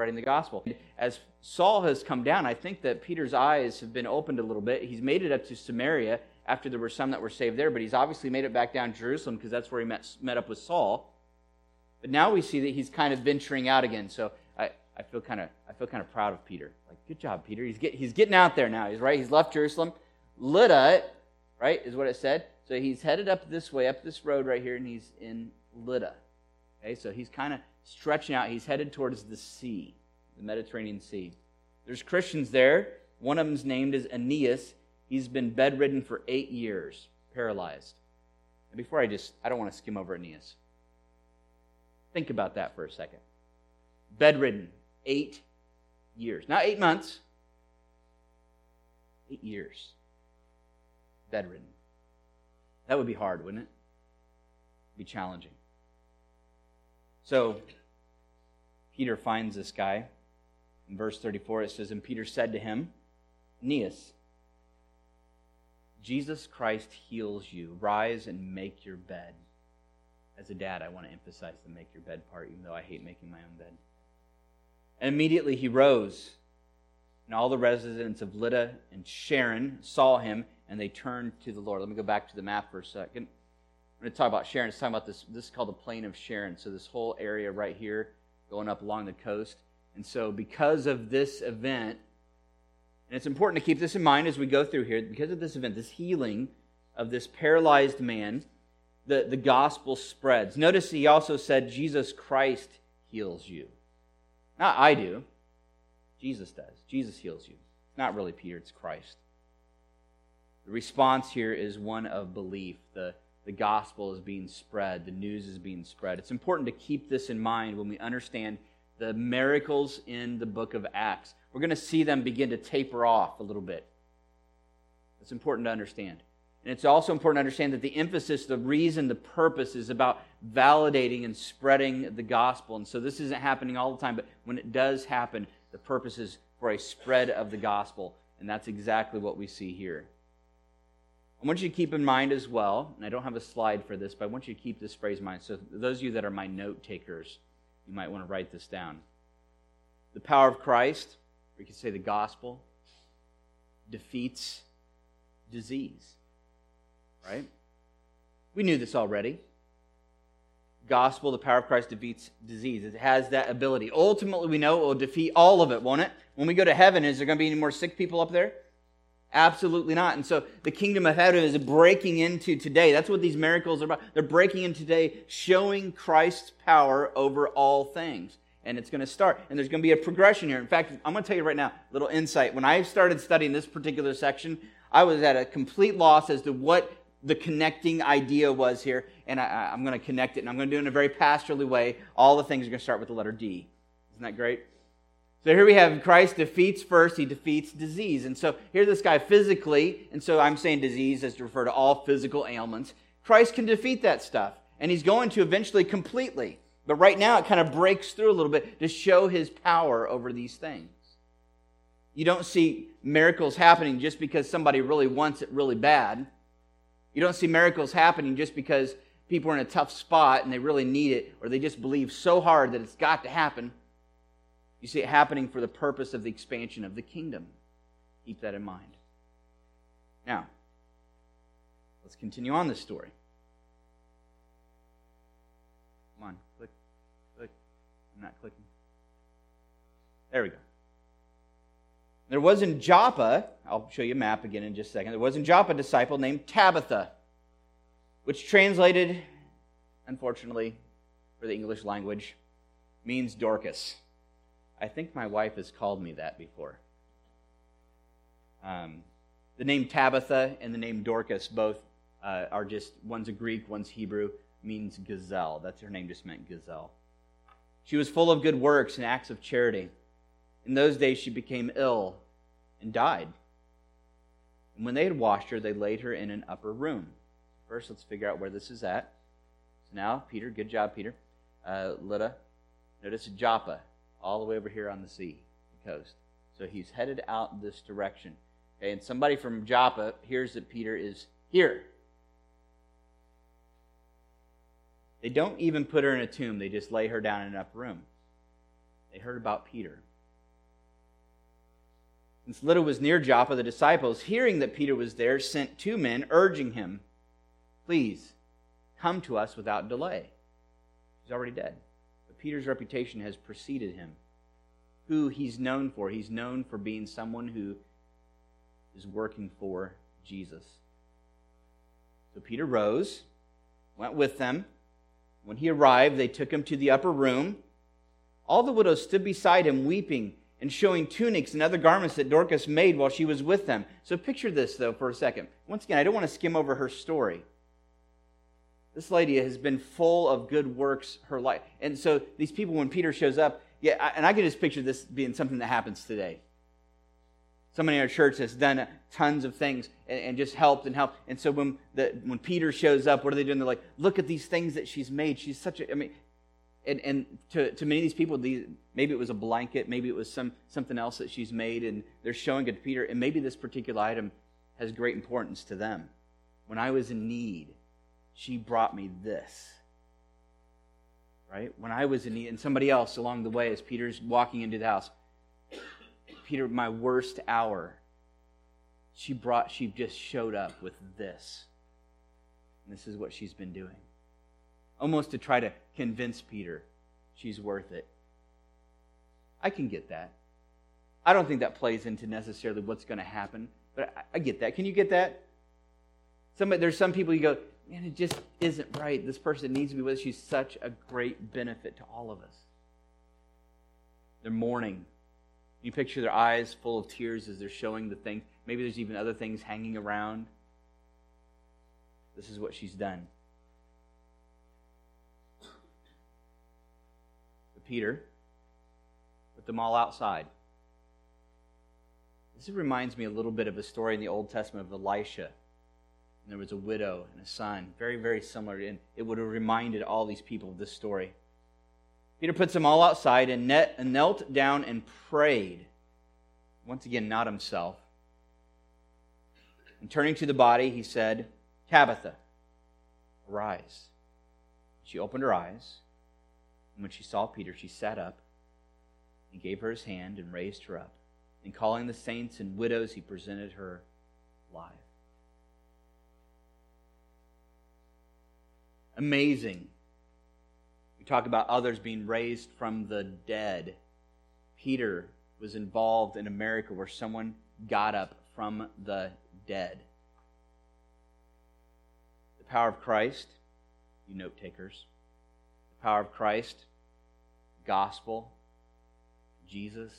spreading the gospel. As Saul has come down, I think that Peter's eyes have been opened a little bit. He's made it up to Samaria after there were some that were saved there, but he's obviously made it back down to Jerusalem because that's where he met, met up with Saul. But now we see that he's kind of venturing out again. So I, I feel kind of I feel kind of proud of Peter. Like, good job, Peter. He's get, he's getting out there now. He's right. He's left Jerusalem. Lydda, right, is what it said. So he's headed up this way, up this road right here, and he's in Lydda. Okay, so he's kind of stretching out. He's headed towards the sea, the Mediterranean Sea. There's Christians there. One of them's named as Aeneas. He's been bedridden for eight years, paralyzed. And before I just, I don't want to skim over Aeneas. Think about that for a second. Bedridden, eight years. Not eight months, eight years. Bedridden. That would be hard, wouldn't it? It'd be challenging. So, Peter finds this guy. In verse 34, it says, And Peter said to him, Aeneas, Jesus Christ heals you. Rise and make your bed. As a dad, I want to emphasize the make your bed part, even though I hate making my own bed. And immediately he rose, and all the residents of Lydda and Sharon saw him, and they turned to the Lord. Let me go back to the map for a second. I'm going to talk about Sharon. It's talking about this. This is called the Plain of Sharon. So this whole area right here, going up along the coast. And so, because of this event, and it's important to keep this in mind as we go through here, because of this event, this healing of this paralyzed man, the, the gospel spreads. Notice he also said, Jesus Christ heals you. Not I do. Jesus does. Jesus heals you. Not really Peter, it's Christ. The response here is one of belief. The, the gospel is being spread, the news is being spread. It's important to keep this in mind when we understand the miracles in the book of Acts. We're going to see them begin to taper off a little bit. It's important to understand. And it's also important to understand that the emphasis, the reason, the purpose is about validating and spreading the gospel. And so this isn't happening all the time, but when it does happen, the purpose is for a spread of the gospel. And that's exactly what we see here. I want you to keep in mind as well, and I don't have a slide for this, but I want you to keep this phrase in mind. So, those of you that are my note takers, you might want to write this down. The power of Christ, or you could say the gospel, defeats disease. Right? We knew this already. Gospel, the power of Christ defeats disease. It has that ability. Ultimately, we know it will defeat all of it, won't it? When we go to heaven, is there going to be any more sick people up there? Absolutely not. And so the kingdom of heaven is breaking into today. That's what these miracles are about. They're breaking in today, showing Christ's power over all things. And it's going to start. And there's going to be a progression here. In fact, I'm going to tell you right now, a little insight. When I started studying this particular section, I was at a complete loss as to what the connecting idea was here. And I, am going to connect it. And I'm going to do it in a very pastorally way. All the things are going to start with the letter D. Isn't that great? So here we have Christ defeats first, he defeats disease. And so here's this guy physically, and so I'm saying disease as to refer to all physical ailments. Christ can defeat that stuff, and he's going to eventually completely. But right now it kind of breaks through a little bit to show his power over these things. You don't see miracles happening just because somebody really wants it really bad. You don't see miracles happening just because people are in a tough spot and they really need it, or they just believe so hard that it's got to happen. You see it happening for the purpose of the expansion of the kingdom. Keep that in mind. Now, let's continue on this story. Come on, click, click. I'm not clicking. There we go. There was in Joppa, I'll show you a map again in just a second. There was in Joppa a disciple named Tabitha, which translated, unfortunately, for the English language, means Dorcas. I think my wife has called me that before. Um, the name Tabitha and the name Dorcas both uh, are just one's a Greek, one's Hebrew, means gazelle. That's her name, just meant gazelle. She was full of good works and acts of charity. In those days, she became ill and died. And when they had washed her, they laid her in an upper room. First, let's figure out where this is at. So now, Peter, good job, Peter. Uh, Lydda, notice Joppa all the way over here on the sea, the coast. So he's headed out this direction. Okay, and somebody from Joppa hears that Peter is here. They don't even put her in a tomb, they just lay her down in an upper room. They heard about Peter. Since Lydda was near Joppa, the disciples, hearing that Peter was there, sent two men, urging him, Please, come to us without delay. He's already dead. Peter's reputation has preceded him. Who he's known for? He's known for being someone who is working for Jesus. So Peter rose, went with them. When he arrived, they took him to the upper room. All the widows stood beside him, weeping and showing tunics and other garments that Dorcas made while she was with them. So picture this, though, for a second. Once again, I don't want to skim over her story. This lady has been full of good works her life. And so these people, when Peter shows up, yeah, and I can just picture this being something that happens today. Somebody in our church has done tons of things and, and just helped and helped. And so when, the, when Peter shows up, what are they doing? They're like, look at these things that she's made. She's such a, I mean, and, and to, to many of these people, these, maybe it was a blanket, maybe it was some, something else that she's made, and they're showing it to Peter, and maybe this particular item has great importance to them. When I was in need, she brought me this. Right? When I was in need, and somebody else along the way, as Peter's walking into the house, Peter, my worst hour, she brought, she just showed up with this. And this is what she's been doing almost to try to convince Peter she's worth it. I can get that. I don't think that plays into necessarily what's going to happen, but I, I, get that. Can you get that? Somebody, there's some people you go, man, it just isn't right. This person needs to be with us. She's such a great benefit to all of us. They're mourning. You picture their eyes full of tears as they're showing the things. Maybe there's even other things hanging around. This is what she's done. Peter, put them all outside. This reminds me a little bit of a story in the Old Testament of Elisha. And there was a widow and a son, very, very similar. And it would have reminded all these people of this story. Peter puts them all outside and, knelt down and prayed. Once again, not himself. And turning to the body, he said, Tabitha, arise. She opened her eyes and when she saw Peter, she sat up and gave her his hand and raised her up. And calling the saints and widows, he presented her alive. Amazing. We talk about others being raised from the dead. Peter was involved in a miracle where someone got up from the dead. The power of Christ, you note takers, the power of Christ gospel, Jesus,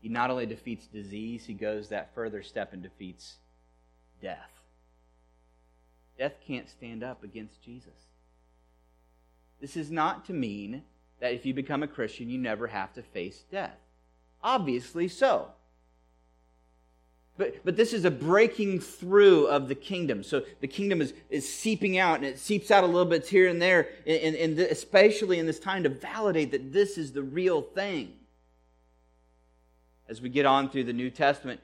he not only defeats disease, he goes that further step and defeats death. Death can't stand up against Jesus. This is not to mean that if you become a Christian, you never have to face death. Obviously so. But, but this is a breaking through of the kingdom. So the kingdom is, is seeping out, and it seeps out a little bit here and there, and, and especially in this time to validate that this is the real thing. As we get on through the New Testament,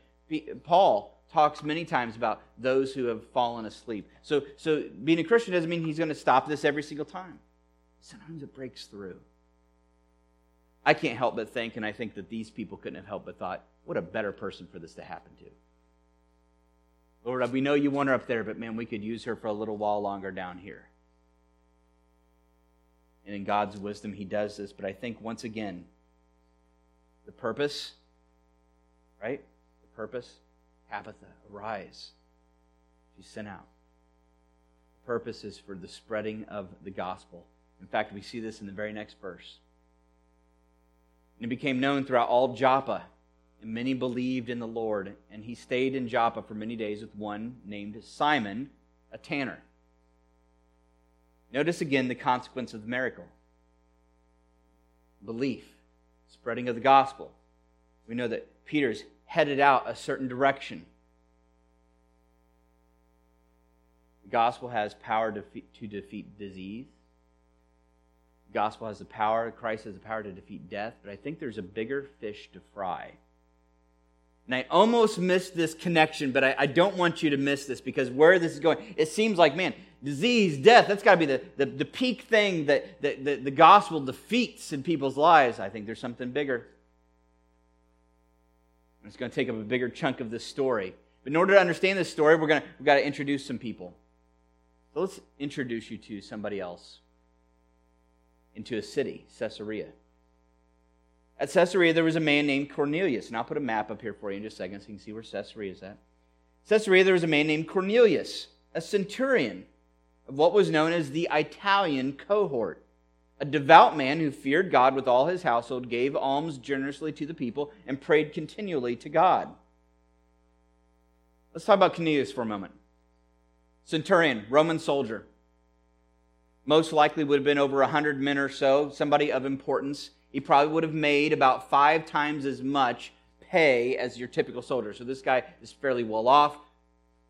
Paul talks many times about those who have fallen asleep. So, so being a Christian doesn't mean he's going to stop this every single time. Sometimes it breaks through. I can't help but think, and I think that these people couldn't have helped but thought, what a better person for this to happen to. Lord, we know you want her up there, but man, we could use her for a little while longer down here. And in God's wisdom, He does this. But I think once again, the purpose, right? The purpose, Tabitha, arise. She's sent out. The purpose is for the spreading of the gospel. In fact, we see this in the very next verse. And it became known throughout all Joppa and many believed in the Lord. And he stayed in Joppa for many days with one named Simon, a tanner. Notice again the consequence of the miracle belief, spreading of the gospel. We know that Peter's headed out a certain direction. The gospel has power to defeat, to defeat disease. The gospel has the power, Christ has the power to defeat death, but I think there's a bigger fish to fry. And I almost missed this connection, but I, I, don't want you to miss this because where this is going, it seems like, man, disease, death, that's got to be the, the, the, peak thing that, that, that the gospel defeats in people's lives. I think there's something bigger. It's going to take up a bigger chunk of this story. But in order to understand this story, we're going to, we've got to introduce some people. So let's introduce you to somebody else, into a city, Caesarea. At Caesarea, there was a man named Cornelius. And I'll put a map up here for you in just a second so you can see where Caesarea is at. Caesarea, there was a man named Cornelius, a centurion of what was known as the Italian cohort. A devout man who feared God with all his household, gave alms generously to the people, and prayed continually to God. Let's talk about Cornelius for a moment. Centurion, Roman soldier. Most likely would have been over 100 men or so, somebody of importance he probably would have made about five times as much pay as your typical soldier. So this guy is fairly well off,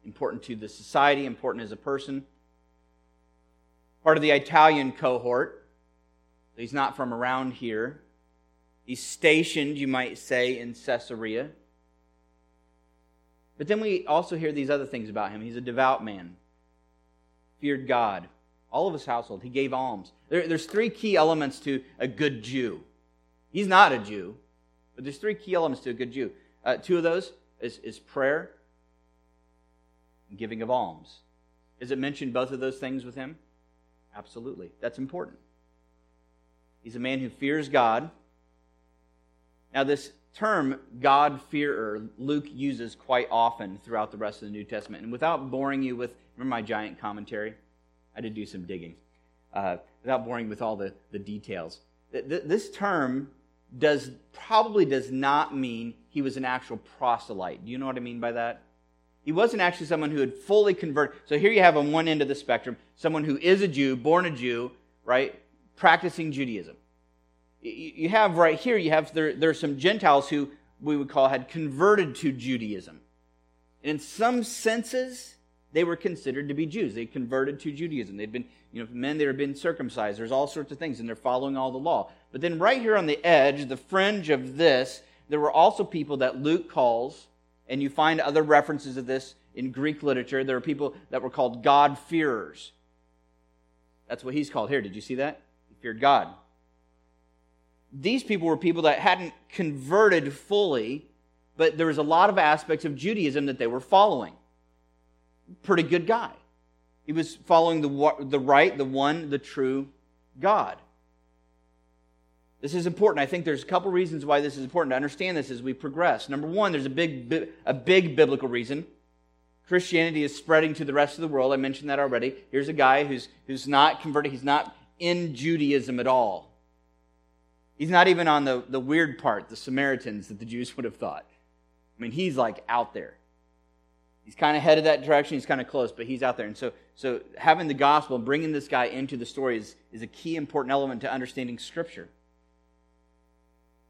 important to the society, important as a person. Part of the Italian cohort. He's not from around here. He's stationed, you might say, in Caesarea. But then we also hear these other things about him. He's a devout man, feared God, all of his household. He gave alms. There, there's three key elements to a good Jew. He's not a Jew, but there's three key elements to a good Jew. Uh, two of those is, is prayer and giving of alms. Is it mentioned both of those things with him? Absolutely. That's important. He's a man who fears God. Now, this term, God-fearer, Luke uses quite often throughout the rest of the New Testament. And without boring you with, remember my giant commentary? I did do some digging. Uh, without boring with all the, the details. This term does probably does not mean he was an actual proselyte. Do you know what I mean by that? He wasn't actually someone who had fully converted. So here you have on one end of the spectrum someone who is a Jew, born a Jew, right, practicing Judaism. You have right here, you have there, there are some Gentiles who we would call had converted to Judaism. And in some senses, they were considered to be Jews. They converted to Judaism. They'd been, you know, men that had been circumcised. There's all sorts of things, and they're following all the law. But then right here on the edge, the fringe of this, there were also people that Luke calls, and you find other references of this in Greek literature. There are people that were called God-fearers. That's what he's called here. Did you see that? Feared God. These people were people that hadn't converted fully, but there was a lot of aspects of Judaism that they were following pretty good guy. He was following the, the right, the one, the true God. This is important. I think there's a couple reasons why this is important to understand this as we progress. Number one, there's a big, a big biblical reason. Christianity is spreading to the rest of the world. I mentioned that already. Here's a guy who's, who's not converted, he's not in Judaism at all. He's not even on the, the weird part, the Samaritans that the Jews would have thought. I mean, he's like out there. He's kind of headed that direction. He's kind of close, but he's out there. And so, so having the gospel, and bringing this guy into the story is, is a key important element to understanding Scripture.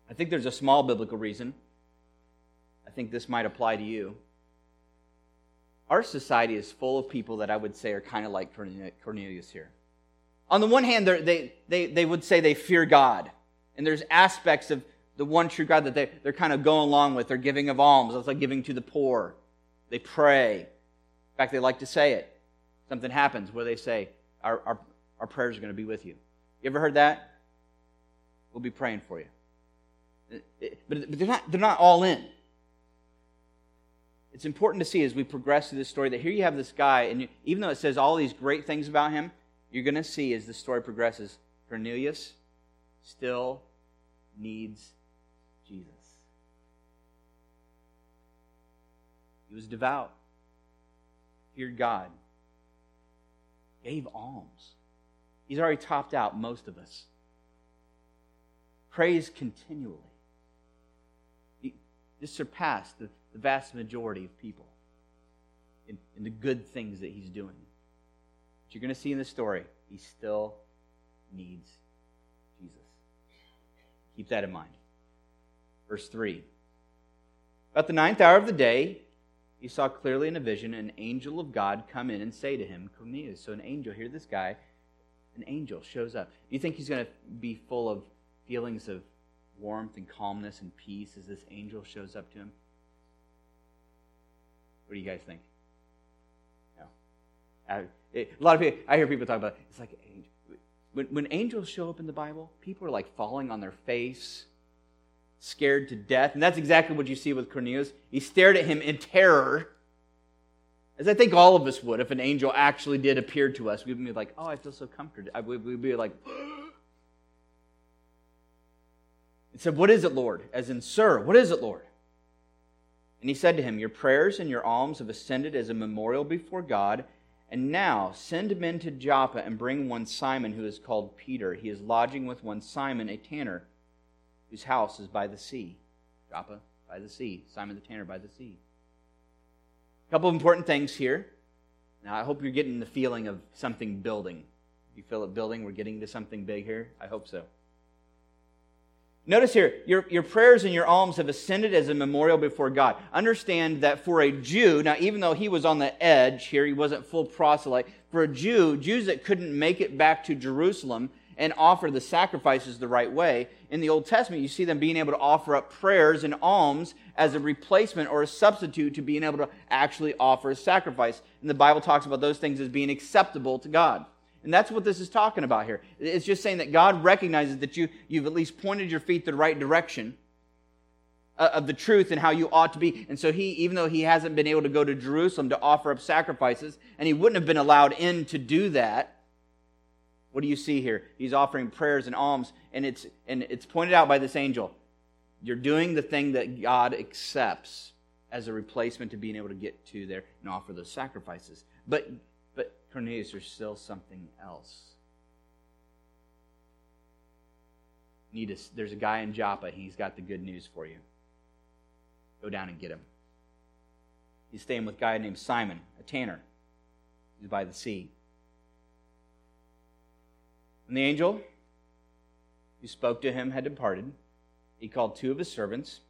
I think there's a small biblical reason. I think this might apply to you. Our society is full of people that I would say are kind of like Cornelius here. On the one hand, they, they, they would say they fear God, and there's aspects of the one true God that they, they're kind of going along with. They're giving of alms. It's like giving to the poor. They pray. In fact, they like to say it. Something happens where they say, Our, our, our prayers are going to be with you. You ever heard that? We'll be praying for you. Uh, uh, but, but they're, not, they're not all in. It's important to see as we progress through this story that here you have this guy, and you, even though it says all these great things about him, you're going to see as the story progresses, Cornelius still needs Jesus. He was devout, feared God, gave alms. He's already topped out most of us. Prays continually. He just surpassed the, the vast majority of people in, in the good things that he's doing. But you're going to see in the story, he still needs Jesus. Keep that in mind. Verse 3. About the ninth hour of the day, he saw clearly in a vision an angel of God come in and say to him, Cornelius. So an angel, here this guy, an angel shows up. Do you think he's going to be full of feelings of warmth and calmness and peace as this angel shows up to him? What do you guys think? No. Uh, It, a lot of people, I hear people talk about it's like when, when angels show up in the Bible, people are like falling on their face, scared to death. And that's exactly what you see with Cornelius. He stared at him in terror, as I think all of us would if an angel actually did appear to us. We'd be like, oh, I feel so comforted. We'd be like, He said, What is it, Lord? As in, Sir, what is it, Lord? And he said to him, Your prayers and your alms have ascended as a memorial before God. And now send men to Joppa and bring one Simon who is called Peter. He is lodging with one Simon, a tanner, whose house is by the sea. Joppa, by the sea. Simon the tanner, by the sea. A couple of important things here. Now, I hope you're getting the feeling of something building. You feel it building? We're getting to something big here? I hope so. Notice here, your, your prayers and your alms have ascended as a memorial before God. Understand that for a Jew, now even though he was on the edge here, he wasn't full proselyte, for a Jew, Jews that couldn't make it back to Jerusalem and offer the sacrifices the right way, in the Old Testament, you see them being able to offer up prayers and alms as a replacement or a substitute to being able to actually offer a sacrifice. And the Bible talks about those things as being acceptable to God. And that's what this is talking about here. It's just saying that God recognizes that you, you've at least pointed your feet the right direction uh, of the truth and how you ought to be. And so he, even though he hasn't been able to go to Jerusalem to offer up sacrifices, and he wouldn't have been allowed in to do that, what do you see here? He's offering prayers and alms, and it's, and it's pointed out by this angel. You're doing the thing that God accepts as a replacement to being able to get to there and offer those sacrifices. But Cornelius, there's still something else. Need a, there's a guy in Joppa. He's got the good news for you. Go down and get him. He's staying with a guy named Simon, a tanner. He's by the sea. And the angel who spoke to him had departed. He called two of his servants,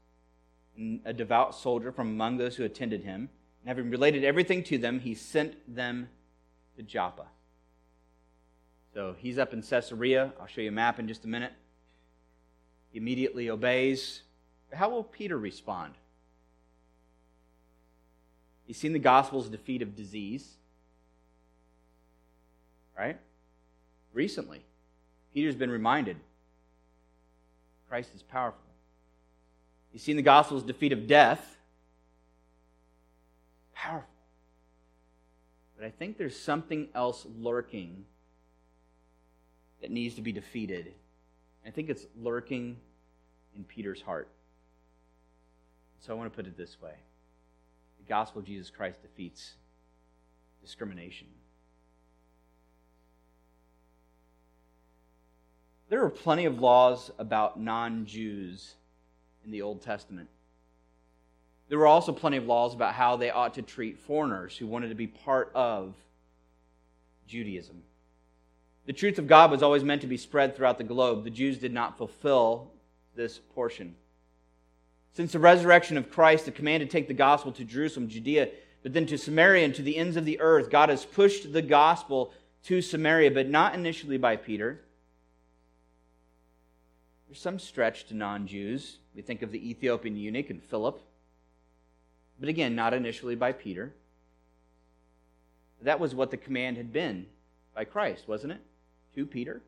and a devout soldier from among those who attended him. And having related everything to them, he sent them to Joppa. So he's up in Caesarea. I'll show you a map in just a minute. He immediately obeys. How will Peter respond? He's seen the gospel's defeat of disease. Right? Recently, Peter's been reminded Christ is powerful. He's seen the gospel's defeat of death. Powerful. But I think there's something else lurking that needs to be defeated. I think it's lurking in Peter's heart. So I want to put it this way the gospel of Jesus Christ defeats discrimination. There are plenty of laws about non Jews in the Old Testament. There were also plenty of laws about how they ought to treat foreigners who wanted to be part of Judaism. The truth of God was always meant to be spread throughout the globe. The Jews did not fulfill this portion. Since the resurrection of Christ, the command to take the gospel to Jerusalem, Judea, but then to Samaria and to the ends of the earth, God has pushed the gospel to Samaria, but not initially by Peter. There's some stretch to non Jews. We think of the Ethiopian eunuch and Philip but again, not initially by Peter. That was what the command had been by Christ, wasn't it? To Peter.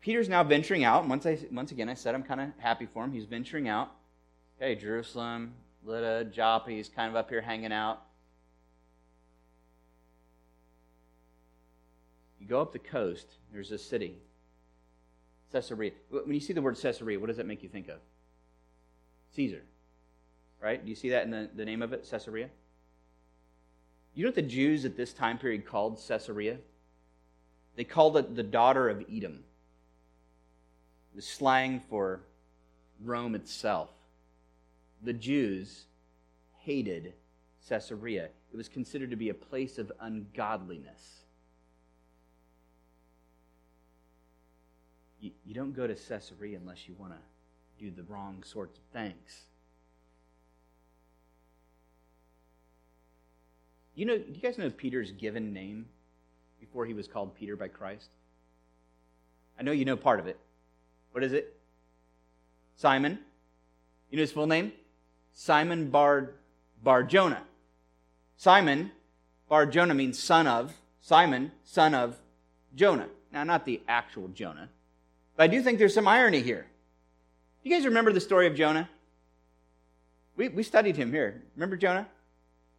Peter's now venturing out. Once, I, once again, I said I'm kind of happy for him. He's venturing out. Hey, Jerusalem, Lydda, Joppa, he's kind of up here hanging out. You go up the coast, there's a city, Caesarea. When you see the word Caesarea, what does that make you think of? Caesar right? Do you see that in the, the name of it, Caesarea? You know what the Jews at this time period called Caesarea? They called it the daughter of Edom. The slang for Rome itself. The Jews hated Caesarea. It was considered to be a place of ungodliness. You, you don't go to Caesarea unless you want to do the wrong sorts of things. You know, you guys know Peter's given name before he was called Peter by Christ? I know you know part of it. What is it? Simon. You know his full name? Simon Bar Bar Jonah. Simon, Bar Jonah means son of, Simon, son of Jonah. Now, not the actual Jonah, but I do think there's some irony here. Do you guys remember the story of Jonah? We, we studied him here. Remember Jonah?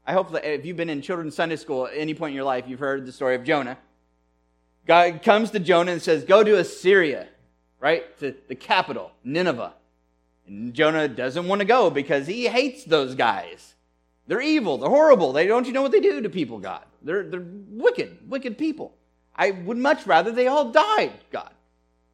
I hope that if you've been in children's Sunday school at any point in your life, you've heard the story of Jonah. God comes to Jonah and says, Go to Assyria, right? To the capital, Nineveh. And Jonah doesn't want to go because he hates those guys. They're evil. They're horrible. They don't you know what they do to people, God? They're, they're wicked, wicked people. I would much rather they all died, God.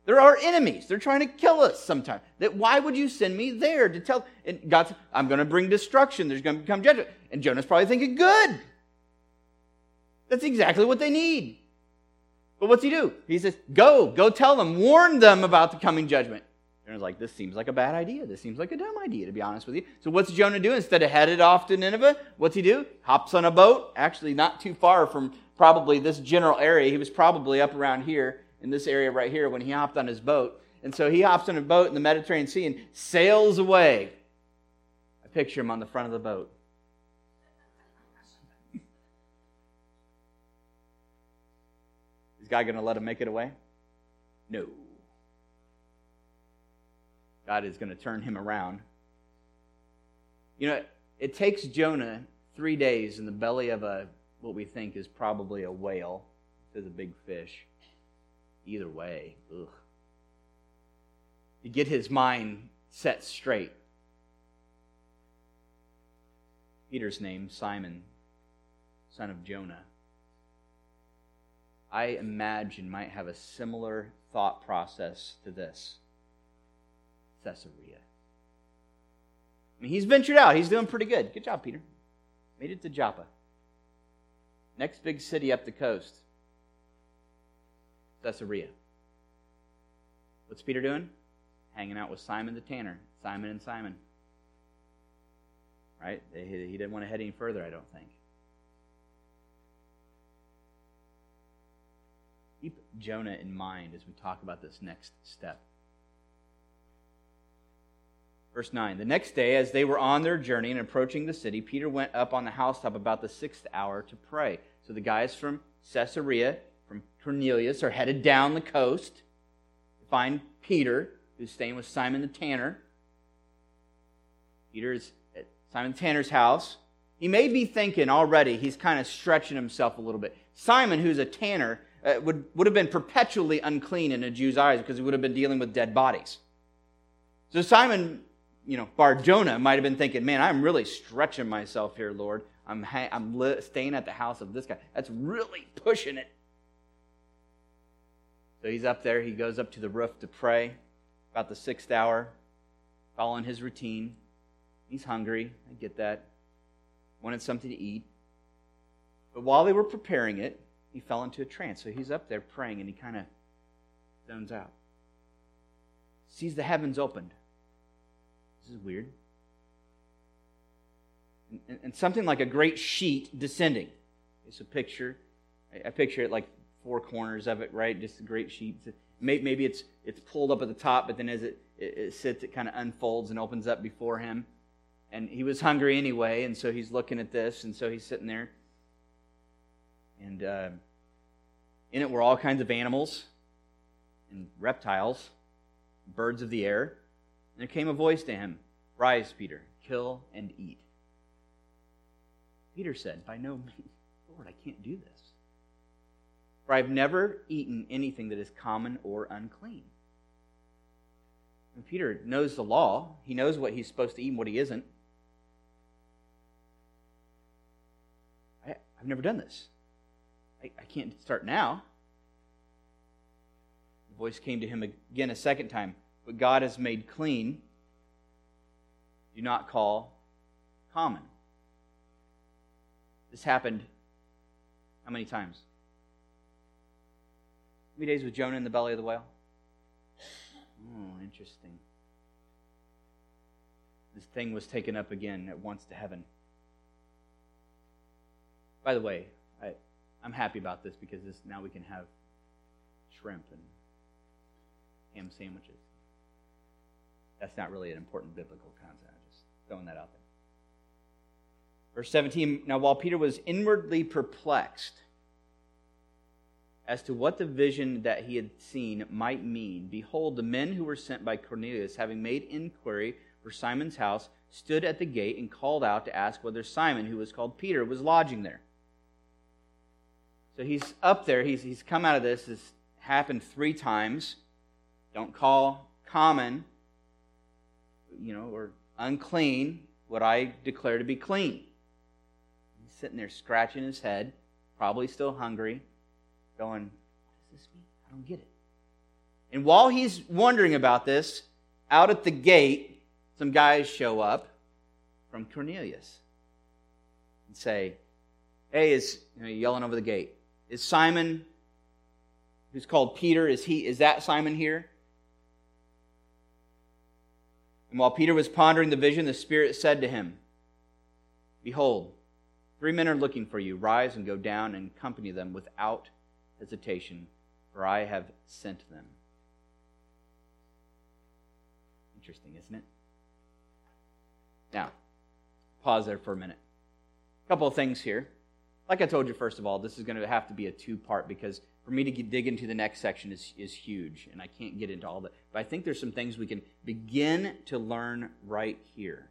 They're our enemies. They're trying to kill us sometimes. That why would you send me there to tell? And God said, I'm going to bring destruction. There's going to become judgment. And Jonah's probably thinking, good. That's exactly what they need. But what's he do? He says, go, go tell them, warn them about the coming judgment. Jonah's like, this seems like a bad idea. This seems like a dumb idea, to be honest with you. So what's Jonah do? Instead of headed off to Nineveh, what's he do? Hops on a boat, actually not too far from probably this general area. He was probably up around here in this area right here when he hopped on his boat. And so he hops on a boat in the Mediterranean Sea and sails away. I picture him on the front of the boat. Is God going to let him make it away? No. God is going to turn him around. You know, it takes Jonah three days in the belly of a what we think is probably a whale. It a big fish Either way, ugh. To get his mind set straight. Peter's name, Simon, son of Jonah, I imagine might have a similar thought process to this Caesarea. I mean, he's ventured out. He's doing pretty good. Good job, Peter. Made it to Joppa. Next big city up the coast. Caesarea. What's Peter doing? Hanging out with Simon the tanner. Simon and Simon. Right? He didn't want to head any further, I don't think. Keep Jonah in mind as we talk about this next step. Verse 9 The next day, as they were on their journey and approaching the city, Peter went up on the housetop about the sixth hour to pray. So the guys from Caesarea Cornelius are headed down the coast to find Peter, who's staying with Simon the tanner. Peter is at Simon the tanner's house. He may be thinking already, he's kind of stretching himself a little bit. Simon, who's a tanner, uh, would, would have been perpetually unclean in a Jew's eyes because he would have been dealing with dead bodies. So Simon, you know, Bar Jonah might have been thinking, man, I'm really stretching myself here, Lord. I'm, ha- I'm li- staying at the house of this guy. That's really pushing it. So he's up there. He goes up to the roof to pray about the sixth hour, following his routine. He's hungry. I get that. Wanted something to eat. But while they were preparing it, he fell into a trance. So he's up there praying and he kind of zones out. Sees the heavens opened. This is weird. And, and something like a great sheet descending. It's a picture. I, I picture it like four corners of it, right? Just great sheets. Maybe it's it's pulled up at the top, but then as it, it, it sits, it kind of unfolds and opens up before him. And he was hungry anyway, and so he's looking at this, and so he's sitting there. And uh, in it were all kinds of animals and reptiles, birds of the air. And there came a voice to him Rise, Peter, kill and eat. Peter said, By no means, Lord, I can't do this. For I've never eaten anything that is common or unclean. And Peter knows the law. He knows what he's supposed to eat and what he isn't. I, have never done this. I, I can't start now. The voice came to him again a second time. But God has made clean. Do not call common. This happened how many times? Many days with Jonah in the belly of the whale? Oh, interesting. This thing was taken up again at once to heaven. By the way, I, I'm happy about this because this, now we can have shrimp and ham sandwiches. That's not really an important biblical concept. I'm just throwing that out there. Verse 17 Now, while Peter was inwardly perplexed as to what the vision that he had seen might mean, behold, the men who were sent by Cornelius, having made inquiry for Simon's house, stood at the gate and called out to ask whether Simon, who was called Peter, was lodging there. So he's up there. He's, he's come out of this. This happened three times. Don't call common, you know, or unclean what I declare to be clean. He's sitting there scratching his head, probably still hungry, going, What does this mean? I don't get it. And while he's wondering about this, out at the gate, some guys show up from Cornelius and say, Hey, is you know, yelling over the gate. Is Simon, who's called Peter, is he is that Simon here? And while Peter was pondering the vision, the Spirit said to him, Behold, three men are looking for you. Rise and go down and accompany them without hesitation, for I have sent them. Interesting, isn't it? Now, pause there for a minute. A couple of things here. Like I told you, first of all, this is going to have to be a two part because for me to dig into the next section is, is huge, and I can't get into all that. But I think there's some things we can begin to learn right here.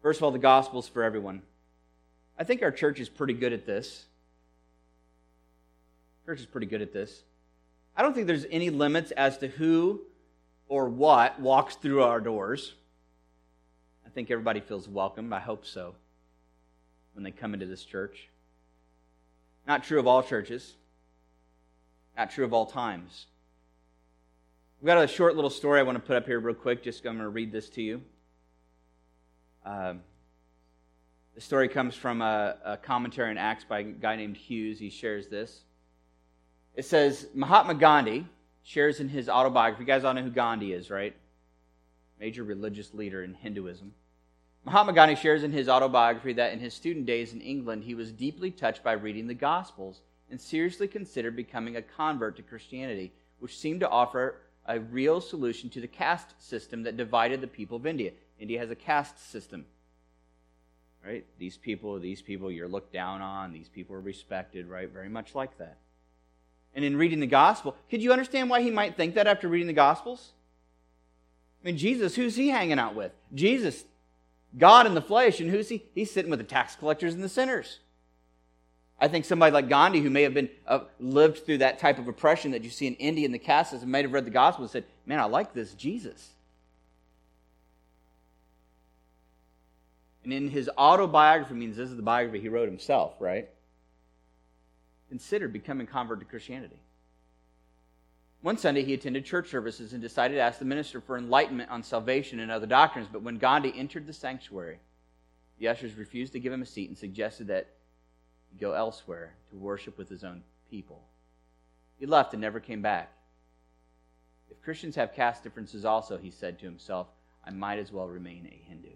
First of all, the gospel's for everyone. I think our church is pretty good at this. Church is pretty good at this. I don't think there's any limits as to who or what walks through our doors. I think everybody feels welcome. I hope so when they come into this church. Not true of all churches, not true of all times. We've got a short little story I want to put up here real quick. Just I'm going to read this to you. Um, the story comes from a, a commentary on Acts by a guy named Hughes. He shares this. It says Mahatma Gandhi shares in his autobiography. You guys all know who Gandhi is, right? Major religious leader in Hinduism. Mahatma Gandhi shares in his autobiography that in his student days in England, he was deeply touched by reading the Gospels and seriously considered becoming a convert to Christianity, which seemed to offer a real solution to the caste system that divided the people of India. India has a caste system. Right? These people, these people you're looked down on, these people are respected, right? Very much like that. And in reading the gospel, could you understand why he might think that after reading the gospels? I mean, Jesus, who's he hanging out with? Jesus God in the flesh, and who's he? He's sitting with the tax collectors and the sinners. I think somebody like Gandhi, who may have been uh, lived through that type of oppression that you see in India and the castes, and might have read the gospel and said, "Man, I like this Jesus." And in his autobiography, means this is the biography he wrote himself, right? Considered becoming convert to Christianity. One Sunday, he attended church services and decided to ask the minister for enlightenment on salvation and other doctrines. But when Gandhi entered the sanctuary, the ushers refused to give him a seat and suggested that he go elsewhere to worship with his own people. He left and never came back. If Christians have caste differences also, he said to himself, I might as well remain a Hindu.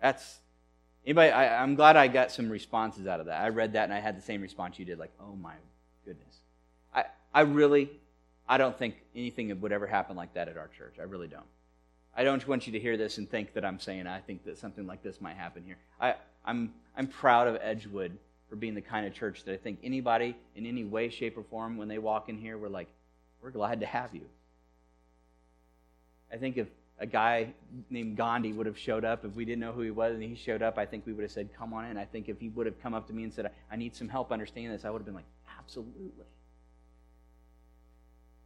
That's Anybody, I, am glad I got some responses out of that. I read that and I had the same response you did, like, oh my goodness. I, I really, I don't think anything would ever happen like that at our church. I really don't. I don't want you to hear this and think that I'm saying I think that something like this might happen here. I, I'm, I'm proud of Edgewood for being the kind of church that I think anybody in any way, shape, or form, when they walk in here, we're like, we're glad to have you. I think if a guy named Gandhi would have showed up if we didn't know who he was and he showed up, I think we would have said, Come on in. I think if he would have come up to me and said, I need some help understanding this, I would have been like, Absolutely.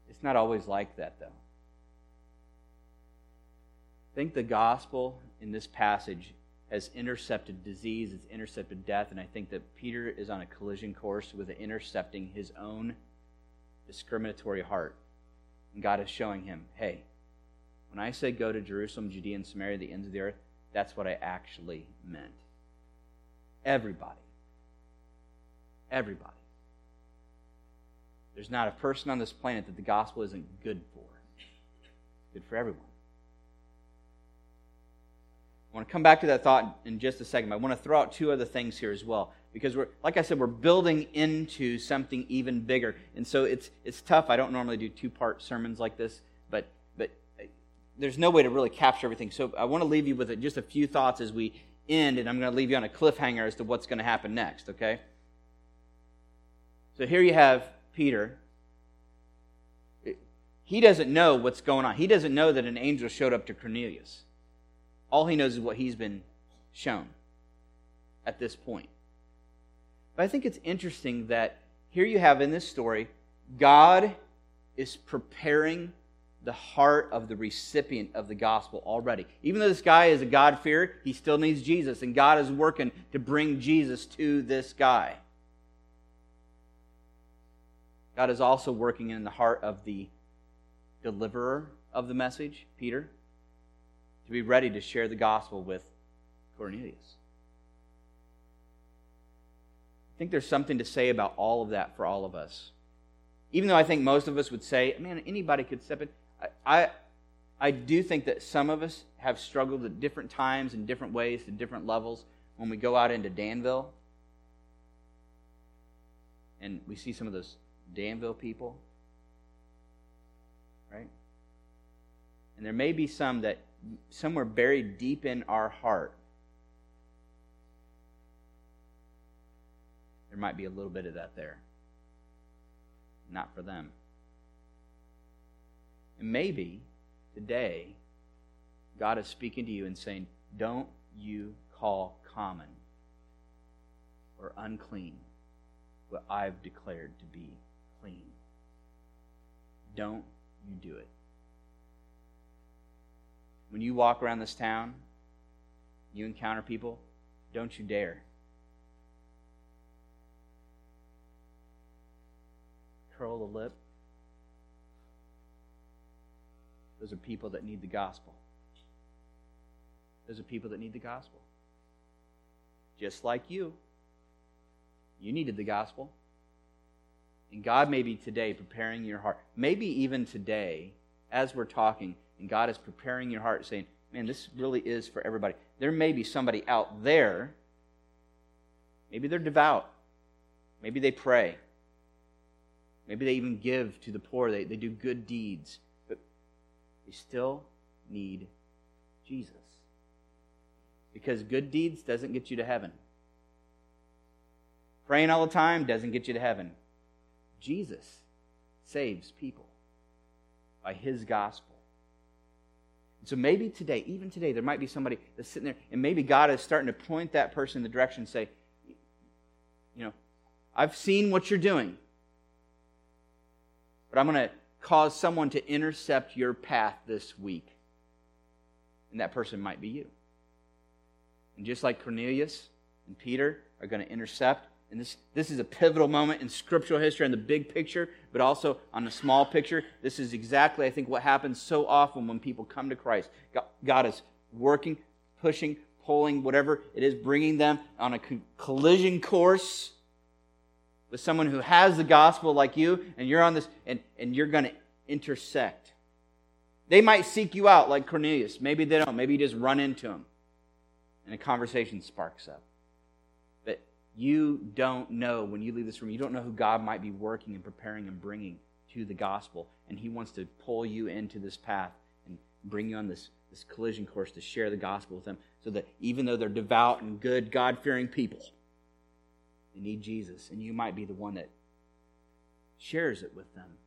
It's not always like that, though. I think the gospel in this passage has intercepted disease, it's intercepted death, and I think that Peter is on a collision course with intercepting his own discriminatory heart. And God is showing him, hey, when I say go to Jerusalem, Judea, and Samaria, the ends of the earth, that's what I actually meant. Everybody. Everybody. There's not a person on this planet that the gospel isn't good for. It's good for everyone. I want to come back to that thought in just a second. but I want to throw out two other things here as well because we're like I said we're building into something even bigger. And so it's it's tough. I don't normally do two-part sermons like this, but there's no way to really capture everything. So I want to leave you with just a few thoughts as we end, and I'm going to leave you on a cliffhanger as to what's going to happen next, okay? So here you have Peter. He doesn't know what's going on. He doesn't know that an angel showed up to Cornelius. All he knows is what he's been shown at this point. But I think it's interesting that here you have in this story, God is preparing the heart of the recipient of the gospel already. Even though this guy is a God-fearer, he still needs Jesus, and God is working to bring Jesus to this guy. God is also working in the heart of the deliverer of the message, Peter, to be ready to share the gospel with Cornelius. I think there's something to say about all of that for all of us. Even though I think most of us would say, man, anybody could step in. I, I, do think that some of us have struggled at different times in different ways to different levels when we go out into Danville and we see some of those Danville people, right? And there may be some that somewhere buried deep in our heart, there might be a little bit of that there. Not for them. And maybe today, God is speaking to you and saying, Don't you call common or unclean what I've declared to be clean. Don't you do it. When you walk around this town, you encounter people, don't you dare. Curl the lip. Those are people that need the gospel. Those are people that need the gospel. Just like you. You needed the gospel. And God may be today preparing your heart. Maybe even today, as we're talking, and God is preparing your heart, saying, Man, this really is for everybody. There may be somebody out there, maybe they're devout, maybe they pray, maybe they even give to the poor, they, they do good deeds, they still need Jesus. Because good deeds doesn't get you to heaven. Praying all the time doesn't get you to heaven. Jesus saves people by his gospel. And so maybe today, even today, there might be somebody that's sitting there, and maybe God is starting to point that person in the direction and say, you know, I've seen what you're doing, but I'm going to cause someone to intercept your path this week. And that person might be you. And just like Cornelius and Peter are going to intercept and this, this is a pivotal moment in scriptural history on the big picture, but also on the small picture. This is exactly, I think, what happens so often when people come to Christ. God, God is working, pushing, pulling, whatever it is, bringing them on a collision course with someone who has the gospel like you, and you're on this, and, and you're going to intersect. They might seek you out like Cornelius. Maybe they don't. Maybe you just run into them, and a conversation sparks up But you don't know when you leave this room, you don't know who God might be working and preparing and bringing to the gospel. And He wants to pull you into this path and bring you on this, this collision course to share the gospel with them so that even though they're devout and good, God fearing people, they need Jesus. And you might be the one that shares it with them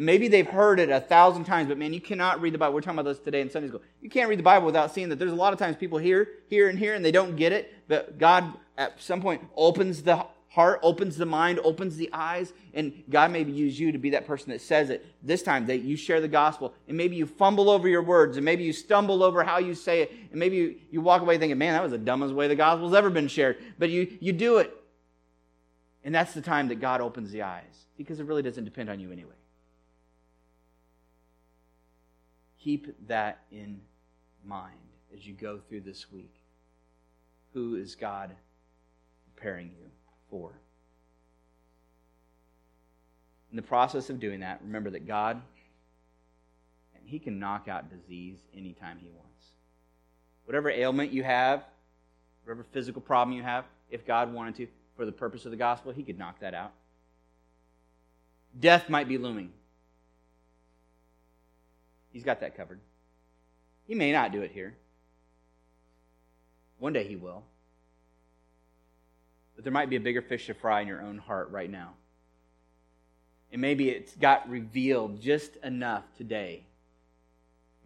and maybe they've heard it a thousand times, but man, you cannot read the Bible. We're talking about this today in Sunday school. You can't read the Bible without seeing that there's a lot of times people hear, hear, and hear, and they don't get it. But God, at some point, opens the heart, opens the mind, opens the eyes, and God maybe use you to be that person that says it. This time, that you share the gospel, and maybe you fumble over your words, and maybe you stumble over how you say it, and maybe you, you walk away thinking, man, that was the dumbest way the gospel's ever been shared. But you, you do it. And that's the time that God opens the eyes, because it really doesn't depend on you anyway. Keep that in mind as you go through this week. Who is God preparing you for? In the process of doing that, remember that God, He can knock out disease anytime He wants. Whatever ailment you have, whatever physical problem you have, if God wanted to, for the purpose of the gospel, He could knock that out. Death might be looming. He's got that covered. He may not do it here. One day he will. But there might be a bigger fish to fry in your own heart right now. And maybe it's got revealed just enough today.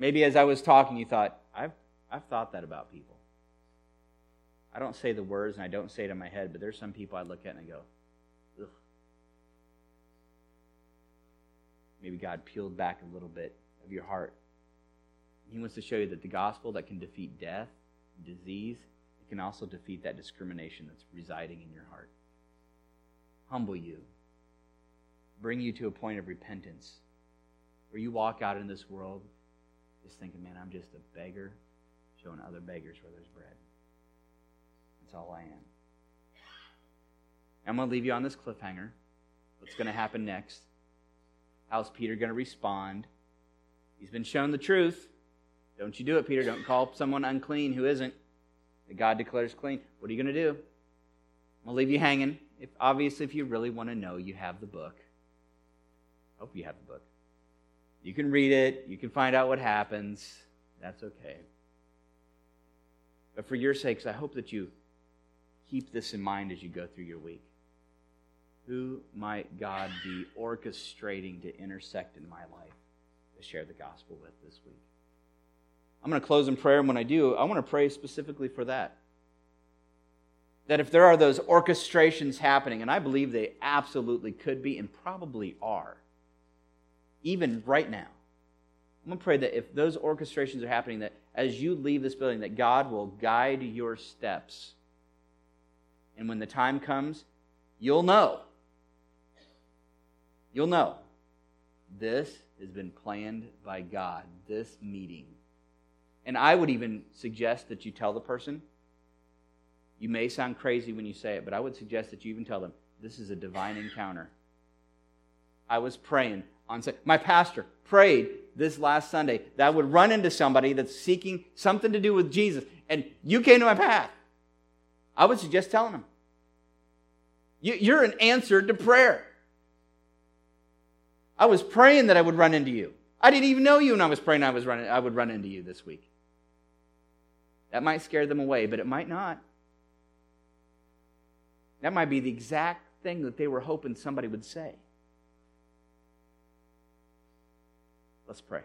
Maybe as I was talking, you thought, I've, I've thought that about people. I don't say the words and I don't say it in my head, but there's some people I look at and I go, ugh. Maybe God peeled back a little bit of your heart. He wants to show you that the gospel that can defeat death, disease, it can also defeat that discrimination that's residing in your heart. Humble you, bring you to a point of repentance where you walk out in this world just thinking, man, I'm just a beggar showing other beggars where there's bread. All I am. I'm going to leave you on this cliffhanger. What's going to happen next? How's Peter going to respond? He's been shown the truth. Don't you do it, Peter. Don't call someone unclean who isn't. That God declares clean. What are you going to do? I'm going to leave you hanging. If obviously, if you really want to know, you have the book. I hope you have the book. You can read it. You can find out what happens. That's okay. But for your sakes, I hope that you keep this in mind as you go through your week. Who might God be orchestrating to intersect in my life to share the gospel with this week? I'm going to close in prayer, and when I do, I want to pray specifically for that. That if there are those orchestrations happening, and I believe they absolutely could be and probably are, even right now, I'm going to pray that if those orchestrations are happening, that as you leave this building, that God will guide your steps. And when the time comes, you'll know. You'll know. This has been planned by God, this meeting. And I would even suggest that you tell the person. You may sound crazy when you say it, but I would suggest that you even tell them this is a divine encounter. I was praying on my pastor prayed this last Sunday that I would run into somebody that's seeking something to do with Jesus, and you came to my path. I would suggest telling them. You're an answer to prayer. I was praying that I would run into you. I didn't even know you when I was praying I was running I would run into you this week. That might scare them away, but it might not. That might be the exact thing that they were hoping somebody would say. Let's pray.